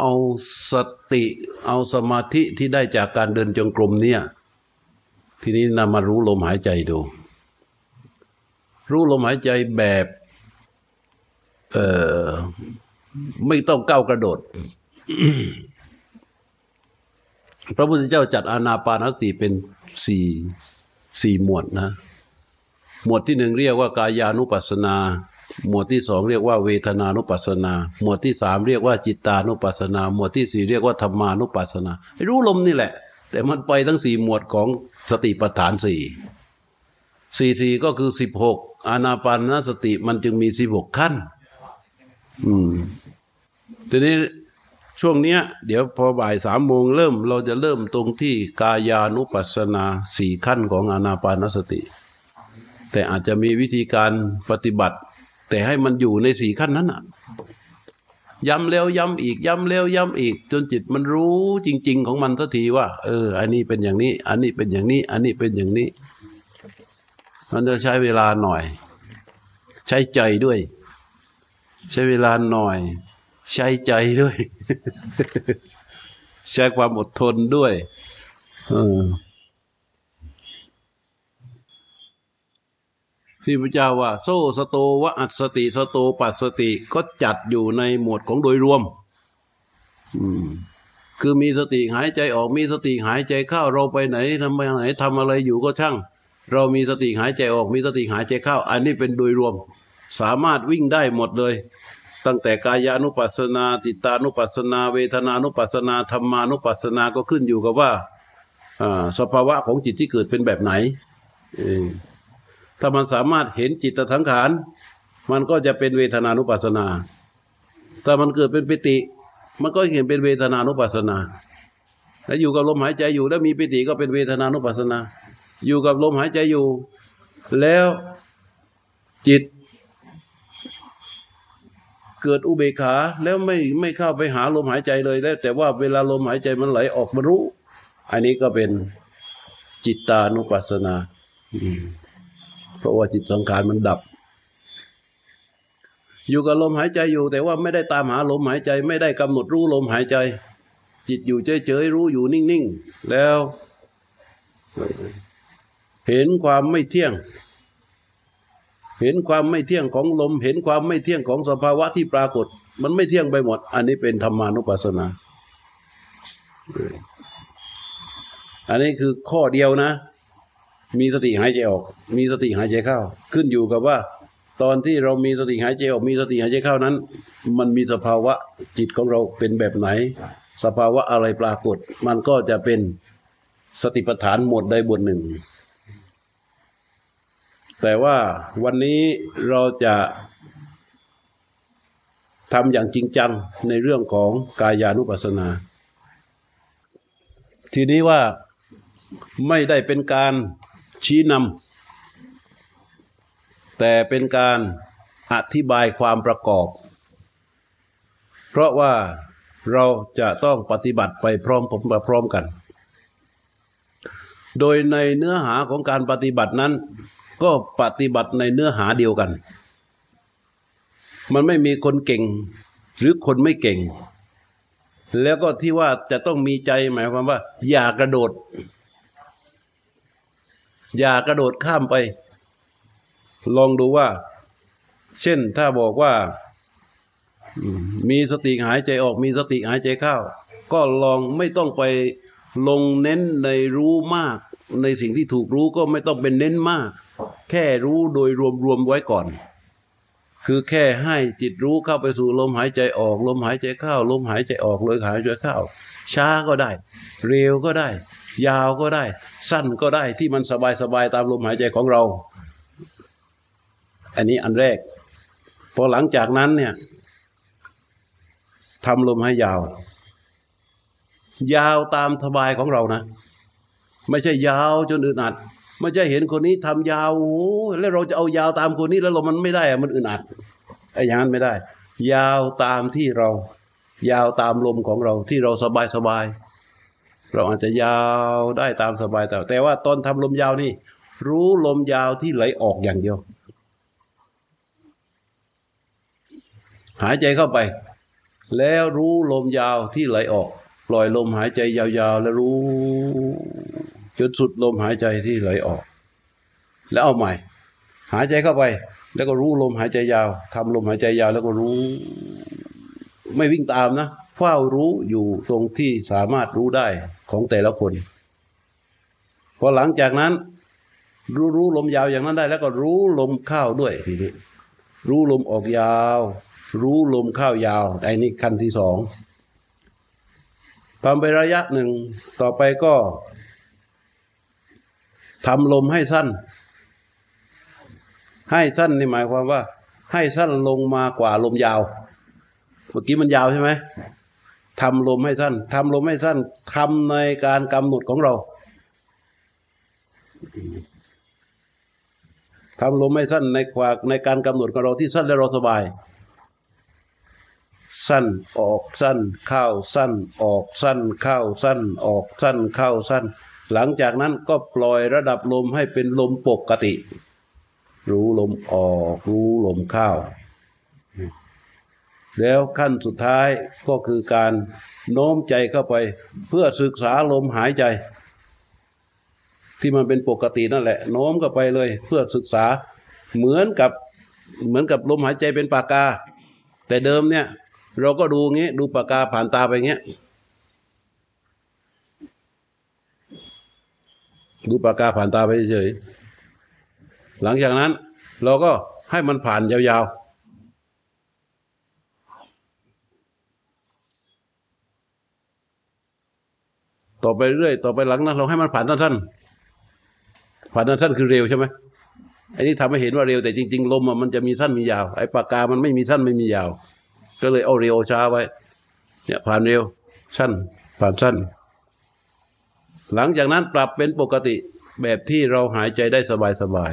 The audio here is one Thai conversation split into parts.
เอาสติเอาสมาธิที่ได้จากการเดินจงกรมเนี่ย ทีนี้นำมารู้ลมหายใจดู รู้ลมหายใจแบบเออไม่ต้องก้าวกระโดด พระพุทธเจ้าจัดอานาปานสติเป็นสี่สี่หมวดนะ หมวดที่หนึ่งเรียกว่ากายานุปัสสนา หมวดที่สองเรียกว่าเวทนานุปัสสนา หมวดที่สามเรียกว่าจิตานุปัสสนา หมวดที่สี่เรียกว่าธรรมานุปัสสนาให้รู้ลมนี่แหละ แต่มันไปทั้งสี่หมวดของสติปัฏฐานสี่สี่สี่ก็คือสิบหกอานาปานสติมันจึงมีสิบหกขั้น อืมทีนี้ช่วงเนี้ย เดี๋ยวพอบ่ายสามโมงเริ่ม เราจะเริ่มตรงที่กายานุปัสสนาสี่ขั้นของอานาปานสติ แต่อาจจะมีวิธีการปฏิบัติ แต่ให้มันอยู่ในสี่ขั้นนั้นอะย้ำแล้วย้ำอีกย้ำแล้วย้ำอีก จนจิตมันรู้จริง ๆ ของมันทันทีว่า เออ อันนี้เป็นอย่างนี้ อันนี้เป็นอย่างนี้ อันนี้เป็นอย่างนี้ มันจะใช้เวลาหน่อย ใช้ใจด้วย ใช้เวลาหน่อย ใช้ใจด้วย ใช้ความอดทนด้วย เออ ที่พระเจ้าว่า โซสโตวะอัสติสโตปัสติก็จัดอยู่ในหมวดของโดยรวม อืมคือมีสติหายใจออกมีสติหายใจเข้าเราไปไหนทำไปไหนทำอะไรอยู่ก็ช่าง เรามีสติหายใจออกมีสติหายใจเข้า อันนี้เป็นโดยรวม สามารถวิ่งได้หมดเลย ตั้งแต่กายานุปัสสนาจิตานุปัสสนา เวทนานุปัสสนาธรรมานุปัสสนาก็ขึ้นอยู่กับว่าอ่าสภาวะของจิตที่เกิดเป็นแบบไหนเอ ถ้ามันสามารถเห็นจิตทั้งขานมันก็จะเป็นเวทนานุปัสสนา ถ้ามันเกิดเป็นปิติ มันก็เห็นเป็นเวทนานุปัสสนาแล้วอยู่กับลมหายใจอยู่แล้วมีปิติก็เป็นเวทนานุปัสสนา อยู่กับลมหายใจอยู่ แล้วจิต เกิดอุเบกขาแล้วไม่ไม่เข้าไปหาลมหายใจเลยแล้ว แต่ว่าเวลาลมหายใจมันไหลออกมารู้ อันนี้ก็เป็นจิตตานุปัสสนาอืม เพราะว่าจิตสังขารมันดับ อยู่กับลมหายใจอยู่ แต่ว่าไม่ได้ตามหาลมหายใจ ไม่ได้กำหนดรู้ลมหายใจ จิตอยู่เฉยๆรู้อยู่นิ่งๆ แล้ว เห็นความไม่เที่ยง เห็นความไม่เที่ยงของลม เห็นความไม่เที่ยงของสภาวะที่ปรากฏ มันไม่เที่ยงไปหมด อันนี้เป็นธรรมานุปัสสนา อันนี้คือข้อเดียวนะ มีสติหายใจออก มีสติหายใจเข้า ขึ้นอยู่กับว่า ตอนที่เรามีสติหายใจออก มีสติหายใจเข้านั้น มันมีสภาวะจิตของเราเป็นแบบไหน สภาวะอะไรปรากฏ มันก็จะเป็นสติปัฏฐานหมวดใดบทหนึ่ง แต่ว่าวันนี้เราจะทำอย่างจริงจังในเรื่องของกายานุปัสสนา ทีนี้ว่าไม่ได้เป็นการ ชี้นำแต่เป็นการอธิบายความประกอบ เพราะว่าเราจะต้องปฏิบัติไปพร้อมผมพร้อมกัน โดยในเนื้อหาของการปฏิบัตินั้น ก็ปฏิบัติในเนื้อหาเดียวกัน มันไม่มีคนเก่งหรือคนไม่เก่ง แล้วก็ที่ว่าจะต้องมีใจหมายความว่า อย่ากระโดด อย่ากระโดดข้ามไป ลองดูว่า เช่นถ้าบอกว่า มีสติหายใจออก มีสติหายใจเข้า ก็ลองไม่ต้องไปลงเน้นในรู้มาก ในสิ่งที่ถูกรู้ก็ไม่ต้องเป็นเน้นมาก แค่รู้โดยรวมๆไว้ก่อน คือแค่ให้จิตรู้เข้าไปสู่ลมหายใจออก ลมหายใจเข้า ลมหายใจออกเลยหายใจเข้าช้าก็ได้ เร็วก็ได้ ยาวก็ได้ สั้นก็ได้ที่มันสบายๆตามลมหายใจของเรา อันนี้อันแรก พอหลังจากนั้นเนี่ยทำลมให้ยาว ยาวตามสบายของเรานะ ไม่ใช่ยาวจนอึดอัดไม่ใช่เห็นคนนี้ทำยาวโอ้แล้วเราจะเอายาวตามคนนี้แล้วเรามันไม่ได้อะมันอึดอัดไอ้อย่างนั้นไม่ได้ ยาวตามที่เรา ยาวตามลมของเราที่เราสบายสบาย เราอาจจะยาวได้ตามสบายแต่แต่ว่าตอนทำลมยาวนี่ รู้ลมยาวที่ไหลออกอย่างเดียว หายใจเข้าไป แล้วรู้ลมยาวที่ไหลออก ปล่อยลมหายใจยาวๆ แล้วรู้ จนสุดลมหายใจที่ไหลออก แล้วเอาใหม่ หายใจเข้าไป แล้วก็รู้ลมหายใจยาวทำลมหายใจยาวแล้วก็รู้ ไม่วิ่งตามนะ เฝ้ารู้อยู่ตรงที่สามารถรู้ได้ของแต่ละคน พอหลังจากนั้น รู้รู้ลมยาวอย่างนั้นได้ แล้วก็รู้ลมเข้าด้วยทีนี้รู้ลมออกยาว รู้ลมเข้ายาวไอ้นี่ขั้นที่สองทำไประยะหนึ่งต่อไปก็ทำลมให้สั้น ให้สั้นนี่หมายความว่า ให้สั้นลงมากว่าลมยาว เมื่อกี้มันยาวใช่ไหม ทำลมให้สั้นทำลมให้สั้นทำในการกำหนดของเราทำลมให้สั้นในกว่าในการกำหนดของเราที่สั้นและเราสบาย สั้นออกสั้นเข้าสั้น ออกสั้นเข้าสั้น ออกสั้นเข้าสั้น หลังจากนั้นก็ปล่อยระดับลมให้เป็นลมปกติ รู้ลมออก รู้ลมเข้า แล้วขั้นสุดท้ายก็คือการโน้มใจเข้าไปเพื่อศึกษาลมหายใจ ที่มันเป็นปกตินั่นแหละ โน้มเข้าไปเลยเพื่อศึกษาเหมือนกับเหมือนกับลมหายใจเป็นปากกา แต่เดิมเนี่ย เราก็ดูงี้ดูปากกาผ่านตาไปเงี้ยดูปากกาผ่านตาไปเฉยหลังจากนั้นเราก็ให้มันผ่านยาวๆ ต่อไปเรื่อย ต่อไปหลังนั้นเราให้มันผ่านสั้นๆผ่านสั้นๆคือเร็วใช่ไหมอ้นี่ทำให้เห็นว่าเร็วแต่จริง ๆ ลมอะมันจะมีสั้นมียาวไอ้ปากกามันไม่มีสั้นไม่มียาว ก็เลยเอาเร็วช้าไว้ เนี่ยผ่านเร็วสั้นผ่านสั้น หลังจากนั้นปรับเป็นปกติแบบที่เราหายใจได้สบาย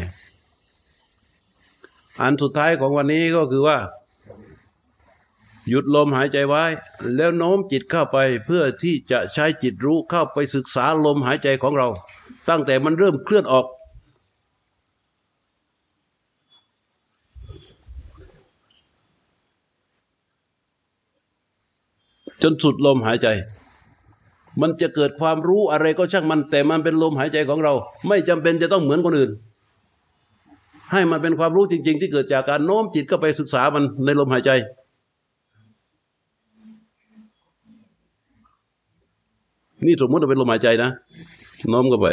ๆอันสุดท้ายของวันนี้ก็คือว่า หยุดลมหายใจไว้ แล้วโน้มจิตเข้าไปเพื่อที่จะใช้จิตรู้เข้าไปศึกษาลมหายใจของเรา ตั้งแต่มันเริ่มเคลื่อนออก จนสุดลมหายใจ มันจะเกิดความรู้อะไรก็ช่างมัน แต่มันเป็นลมหายใจของเรา ไม่จำเป็นจะต้องเหมือนคนอื่น ให้มันเป็นความรู้จริง ๆ ที่เกิดจากการโน้มจิตเข้าไปศึกษามันในลมหายใจ นี่สมมติว่าเป็นลมหายใจนะโน้มเข้าไป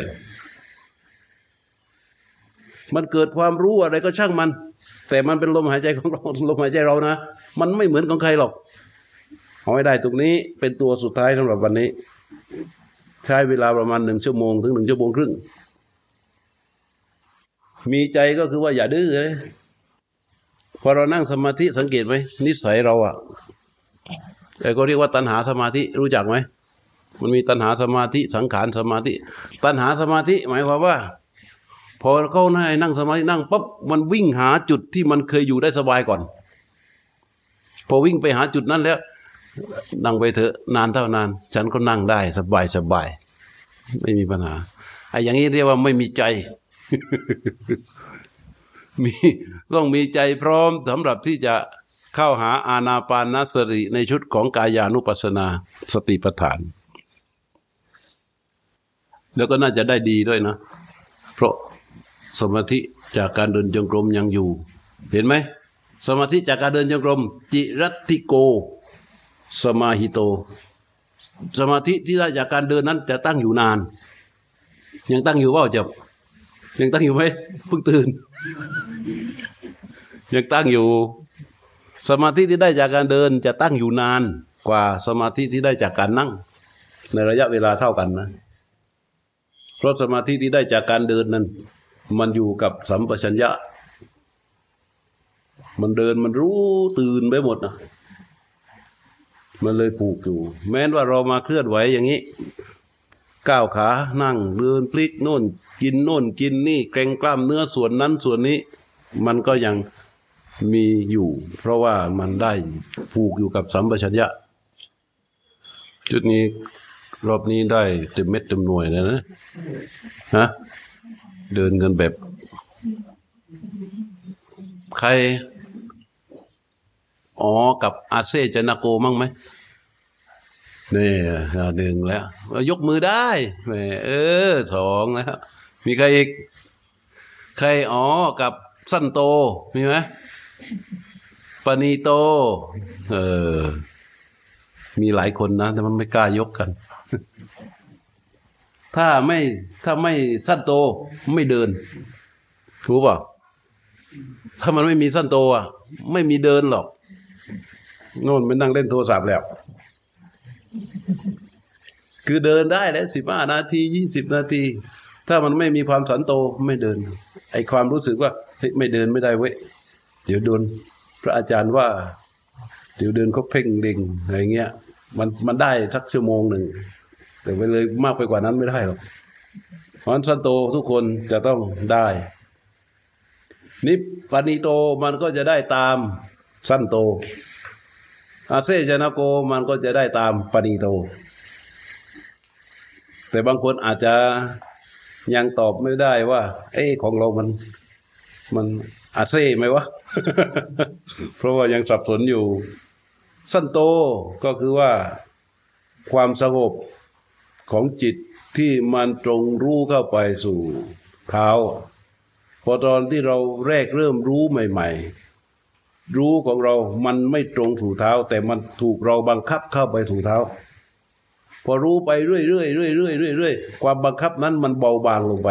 มันเกิดความรู้อะไรก็ช่างมัน แต่มันเป็นลมหายใจของเราลมหายใจเรานะมันไม่เหมือนของใครหรอกเอาให้ได้ตรงนี้เป็นตัวสุดท้ายสำหรับวันนี้ ใช้เวลาประมาณหนึ่งชั่วโมงถึงหนึ่งชั่วโมงครึ่ง มีใจก็คือว่าอย่าดื้อเลยพอเรานั่งสมาธิสังเกตไหมนิสัยเราอะแต่ก็เรียกว่าตัณหาสมาธิรู้จักไหม มันมีตัณหาสมาธิสังขารสมาธิ ตัณหาสมาธิหมายความว่า พอเขาให้นั่งสมาธินั่งปุ๊บมันวิ่งหาจุดที่มันเคยอยู่ได้สบายก่อน พอวิ่งไปหาจุดนั้นแล้ว นั่งไปเถอะนานเท่านาน ฉันก็นั่งได้สบายสบายไม่มีปัญหาไอ้อย่างนี้เรียกว่าไม่มีใจมีต้องมีใจพร้อมสำหรับที่จะเข้าหาอาณาปานสติในชุดของกายานุปัสสนาสติปัฏฐาน แล้วก็น่าจะได้ดีด้วยนะ เพราะสมาธิจากการเดินจงกรมยังอยู่ เห็นไหม สมาธิจากการเดินจงกรม จิรัติโก สมาหิโต สมาธิที่ได้จากการเดินนั้นจะตั้งอยู่นาน ยังตั้งอยู่เปล่าจบยังตั้งอยู่ไหมเพิ่งตื่น ยังตั้งอยู่ สมาธิที่ได้จากการเดินจะตั้งอยู่นานกว่าสมาธิที่ได้จากการนั่ง ในระยะเวลาเท่ากันนะ เพราะสมาธิที่ได้จากการเดินนั้น มันอยู่กับสัมปชัญญะ มันเดินมันรู้ตื่นไปหมดนะมันเลยผูกอยู่ แม้นว่าเรามาเคลื่อนไหวอย่างนี้ ก้าวขานั่งเดินพลิกโน่น กินโน่นกินนี่เกรงกล้ามเนื้อส่วนนั้นส่วนนี้ มันก็ยังมีอยู่ เพราะว่ามันได้ผูกอยู่กับสัมปชัญญะ จุดนี้ รอบนี้ได้เต็มเม็ดเต็มหน่วยเลยนะฮะเดินกันแบบ ใคร อ๋อ กับอาเซจนาโกมั่งไหมนี่อ่าหนึ่งแล้ว ยกมือได้เออสองแล้ว มีใครอีก ใครอ๋อ กับสั้นโต มีไหมปณีโต เออ มีหลายคนนะ แต่มันไม่กล้ายกกัน ถ้าไม่ถ้าไม่สั้นโตไม่เดินถูกป่ะถ้ามันไม่มีสั้นโตอะ ไม่มีเดินหรอกโน่นไปนั่งเล่นโทรศัพท์แล้ว คือเดินได้แล้วสิบห้านาทียี่สิบนาที ถ้ามันไม่มีความสันโตไม่เดิน ไอความรู้สึกว่าไม่เดินไม่ได้เว้ยเดี๋ยวโดนพระอาจารย์ว่า เดี๋ยวเดินเขาเพ่งเล็งอะไรเงี้ย มันมันได้สักชั่วโมงหนึ่ง แต่ไปเลยมากไปกว่านั้นไม่ได้หรอกเพราะฉะนั้นสันโตทุกคนจะต้องได้นี่ปณีโตมันก็จะได้ตามสั้นโต อาเซจนาโกมันก็จะได้ตามปณีโต แต่บางคนอาจจะยังตอบไม่ได้ว่า เอ้ของเรามันมันอเสไหมวะ เพราะว่ายังสับสนอยู่ สั้นโตก็คือว่าความสงบ ของจิตที่มันตรงรู้เข้าไปสู่เท้า พอตอนที่เราแรกเริ่มรู้ใหม่ ๆ รู้ของเรามันไม่ตรงถูเท้า แต่มันถูกเราบังคับเข้าไปถูเท้า พอรู้ไปเรื่อยๆเรื่อยๆเรื่อยๆเรื่อยๆความบังคับนั้นมันเบาบางลงไป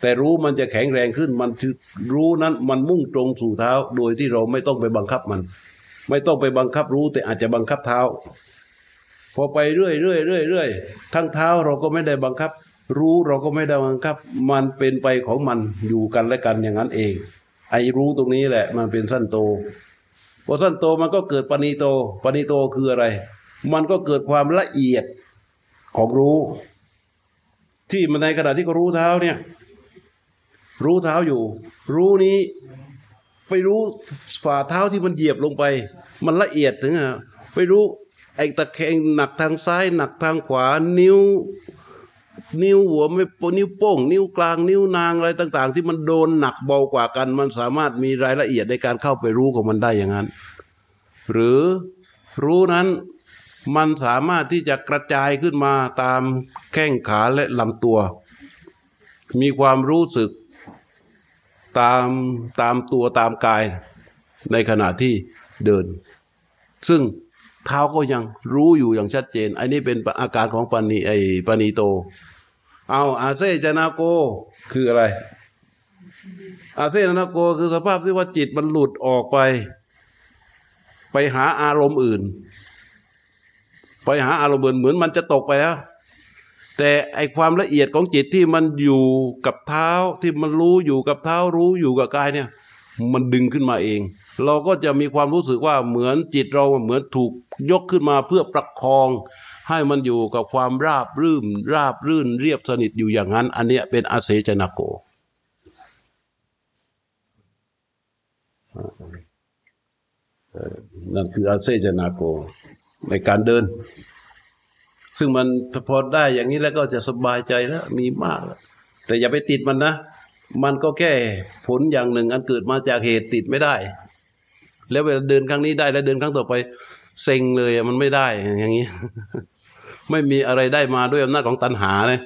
แต่รู้มันจะแข็งแรงขึ้นมันรู้นั้นมันมุ่งตรงสู่เท้า โดยที่เราไม่ต้องไปบังคับมัน ไม่ต้องไปบังคับรู้แต่อาจจะบังคับเท้า พอไปเรื่อยๆเรื่อยเรื่อยทั้งเท้าเราก็ไม่ได้บังคับ รู้เราก็ไม่ได้บังคับ มันเป็นไปของมันอยู่กันและกันอย่างนั้นเอง ไอ้รู้ตรงนี้แหละ มันเป็นสั้นโตพอสั้นโตมันก็เกิดปณิโตปณิโตคืออะไร มันก็เกิดความละเอียดของรู้ ที่มันในขณะที่เขารู้เท้าเนี่ย รู้เท้าอยู่ รู้นี้ไปรู้ฝ่าเท้าที่มันเหยียบลงไป มันละเอียดถึงอะไปรู้ ไอ้ตะแคงหนักทางซ้าย หนักทางขวา นิ้ว นิ้วหัวไม่โปนิ้วโป้ง นิ้วกลาง นิ้วนางอะไรต่าง ๆ ที่มันโดนหนักเบากว่ากัน มันสามารถมีรายละเอียดในการเข้าไปรู้ของมันได้อย่างนั้น หรือรู้นั้นมันสามารถที่จะกระจายขึ้นมาตามแข้งขาและลำตัว มีความรู้สึกตามตามตัวตามกายในขณะที่เดิน ซึ่ง เท้าก็ยังรู้อยู่อย่างชัดเจน อันนี้เป็นอาการของปานีไอปานีโต เอาอาเซจนาโกคืออะไร อาเซจนาโกคือสภาพที่ว่าจิตมันหลุดออกไป ไปหาอารมณ์อื่น ไปหาอารมณ์อื่นเหมือนมันจะตกไปแล้วแต่ไอความละเอียดของจิตที่มันอยู่กับเท้าที่มันรู้อยู่กับเท้ารู้อยู่กับกายเนี่ย มันดึงขึ้นมาเอง เราก็จะมีความรู้สึกว่าเหมือนจิตเราเหมือนถูกยกขึ้นมาเพื่อประคอง ให้มันอยู่กับความราบรื่นราบรื่นเรียบสนิทอยู่อย่างนั้น อันเนี้ยเป็นอาเสจนาโก นั่นคืออาเซจนาโก ในการเดิน ซึ่งมันพอได้อย่างนี้แล้วก็จะสบายใจแล้วมีมากแล้วแต่อย่าไปติดมันนะ มันก็แค่ผลอย่างหนึ่งอันเกิดมาจากเหตุติดไม่ได้ แล้วเวลาเดินครั้งนี้ได้แล้วเดินครั้งต่อไปเซ็งเลยมันไม่ได้อย่างนี้ ไม่มีอะไรได้มาด้วยอำนาจของตัณหาเลย